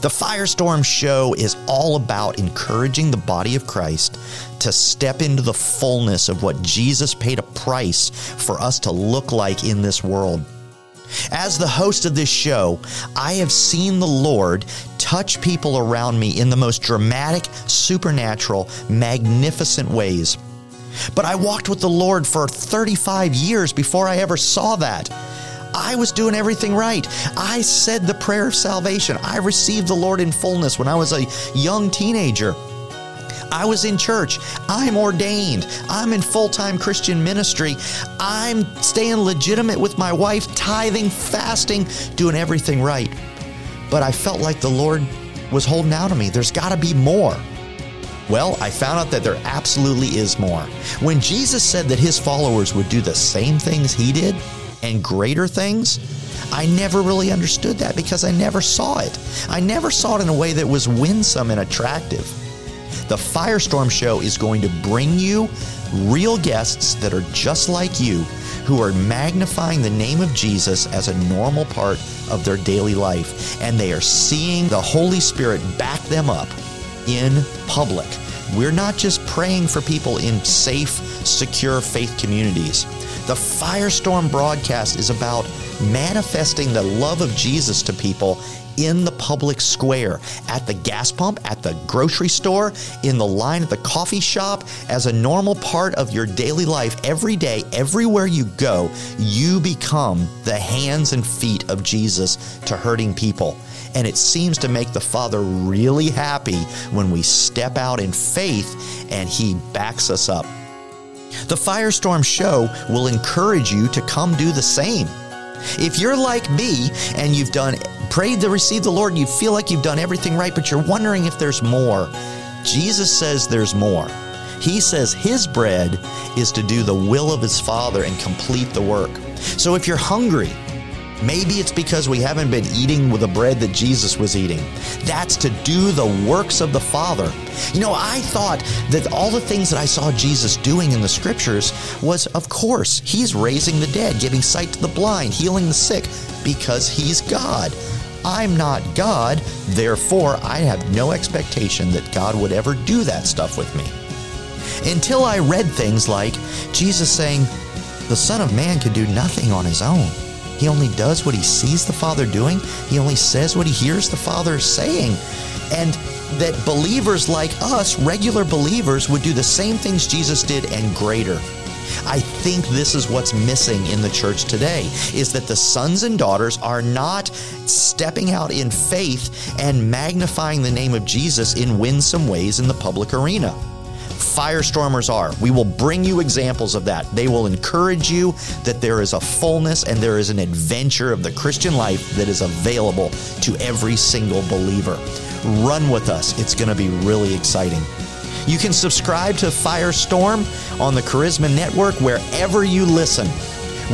The Firestorm Show is all about encouraging the body of Christ to step into the fullness of what Jesus paid a price for us to look like in this world. As the host of this show, I have seen the Lord touch people around me in the most dramatic, supernatural, magnificent ways. But I walked with the Lord for 35 years before I ever saw that. I was doing everything right. I said the prayer of salvation. I received the Lord in fullness when I was a young teenager. I was in church. I'm ordained. I'm in full time Christian ministry. I'm staying legitimate with my wife, tithing, fasting, doing everything right. But I felt like the Lord was holding out on me. There's got to be more. Well, I found out that there absolutely is more. When Jesus said that his followers would do the same things he did, and greater things, I never really understood that because I never saw it. I never saw it in a way that was winsome and attractive. The Firestorm Show is going to bring you real guests that are just like you who are magnifying the name of Jesus as a normal part of their daily life. And they are seeing the Holy Spirit back them up in public. We're not just praying for people in safe, secure faith communities. The Firestorm broadcast is about manifesting the love of Jesus to people in the public square, at the gas pump, at the grocery store, in the line at the coffee shop, as a normal part of your daily life every day, everywhere you go, you become the hands and feet of Jesus to hurting people. And it seems to make the Father really happy when we step out in faith and He backs us up. The Firestorm Show will encourage you to come do the same. If you're like me and you've done prayed to receive the Lord and you feel like you've done everything right, but you're wondering if there's more, Jesus says there's more. He says his bread is to do the will of his Father and complete the work. So if you're hungry, Maybe it's because we haven't been eating with the bread that Jesus was eating. That's to do the works of the Father. You know, I thought that all the things that I saw Jesus doing in the scriptures was, of course, he's raising the dead, giving sight to the blind, healing the sick, because he's God. I'm not God, therefore, I have no expectation that God would ever do that stuff with me. Until I read things like Jesus saying, The Son of Man can do nothing on his own. He only does what he sees the Father doing. He only says what he hears the Father saying. And that believers like us, regular believers, would do the same things Jesus did and greater. I think this is what's missing in the church today is that the sons and daughters are not stepping out in faith and magnifying the name of Jesus in winsome ways in the public arena. Firestormers are. We will bring you examples of that. They will encourage you that there is a fullness and there is an adventure of the Christian life that is available to every single believer. Run with us. It's going to be really exciting. You can subscribe to Firestorm on the Charisma Network wherever you listen.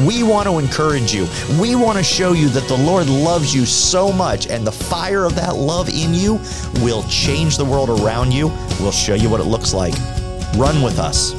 We want to encourage you. We want to show you that the Lord loves you so much, and the fire of that love in you will change the world around you. We'll show you what it looks like. Run with us.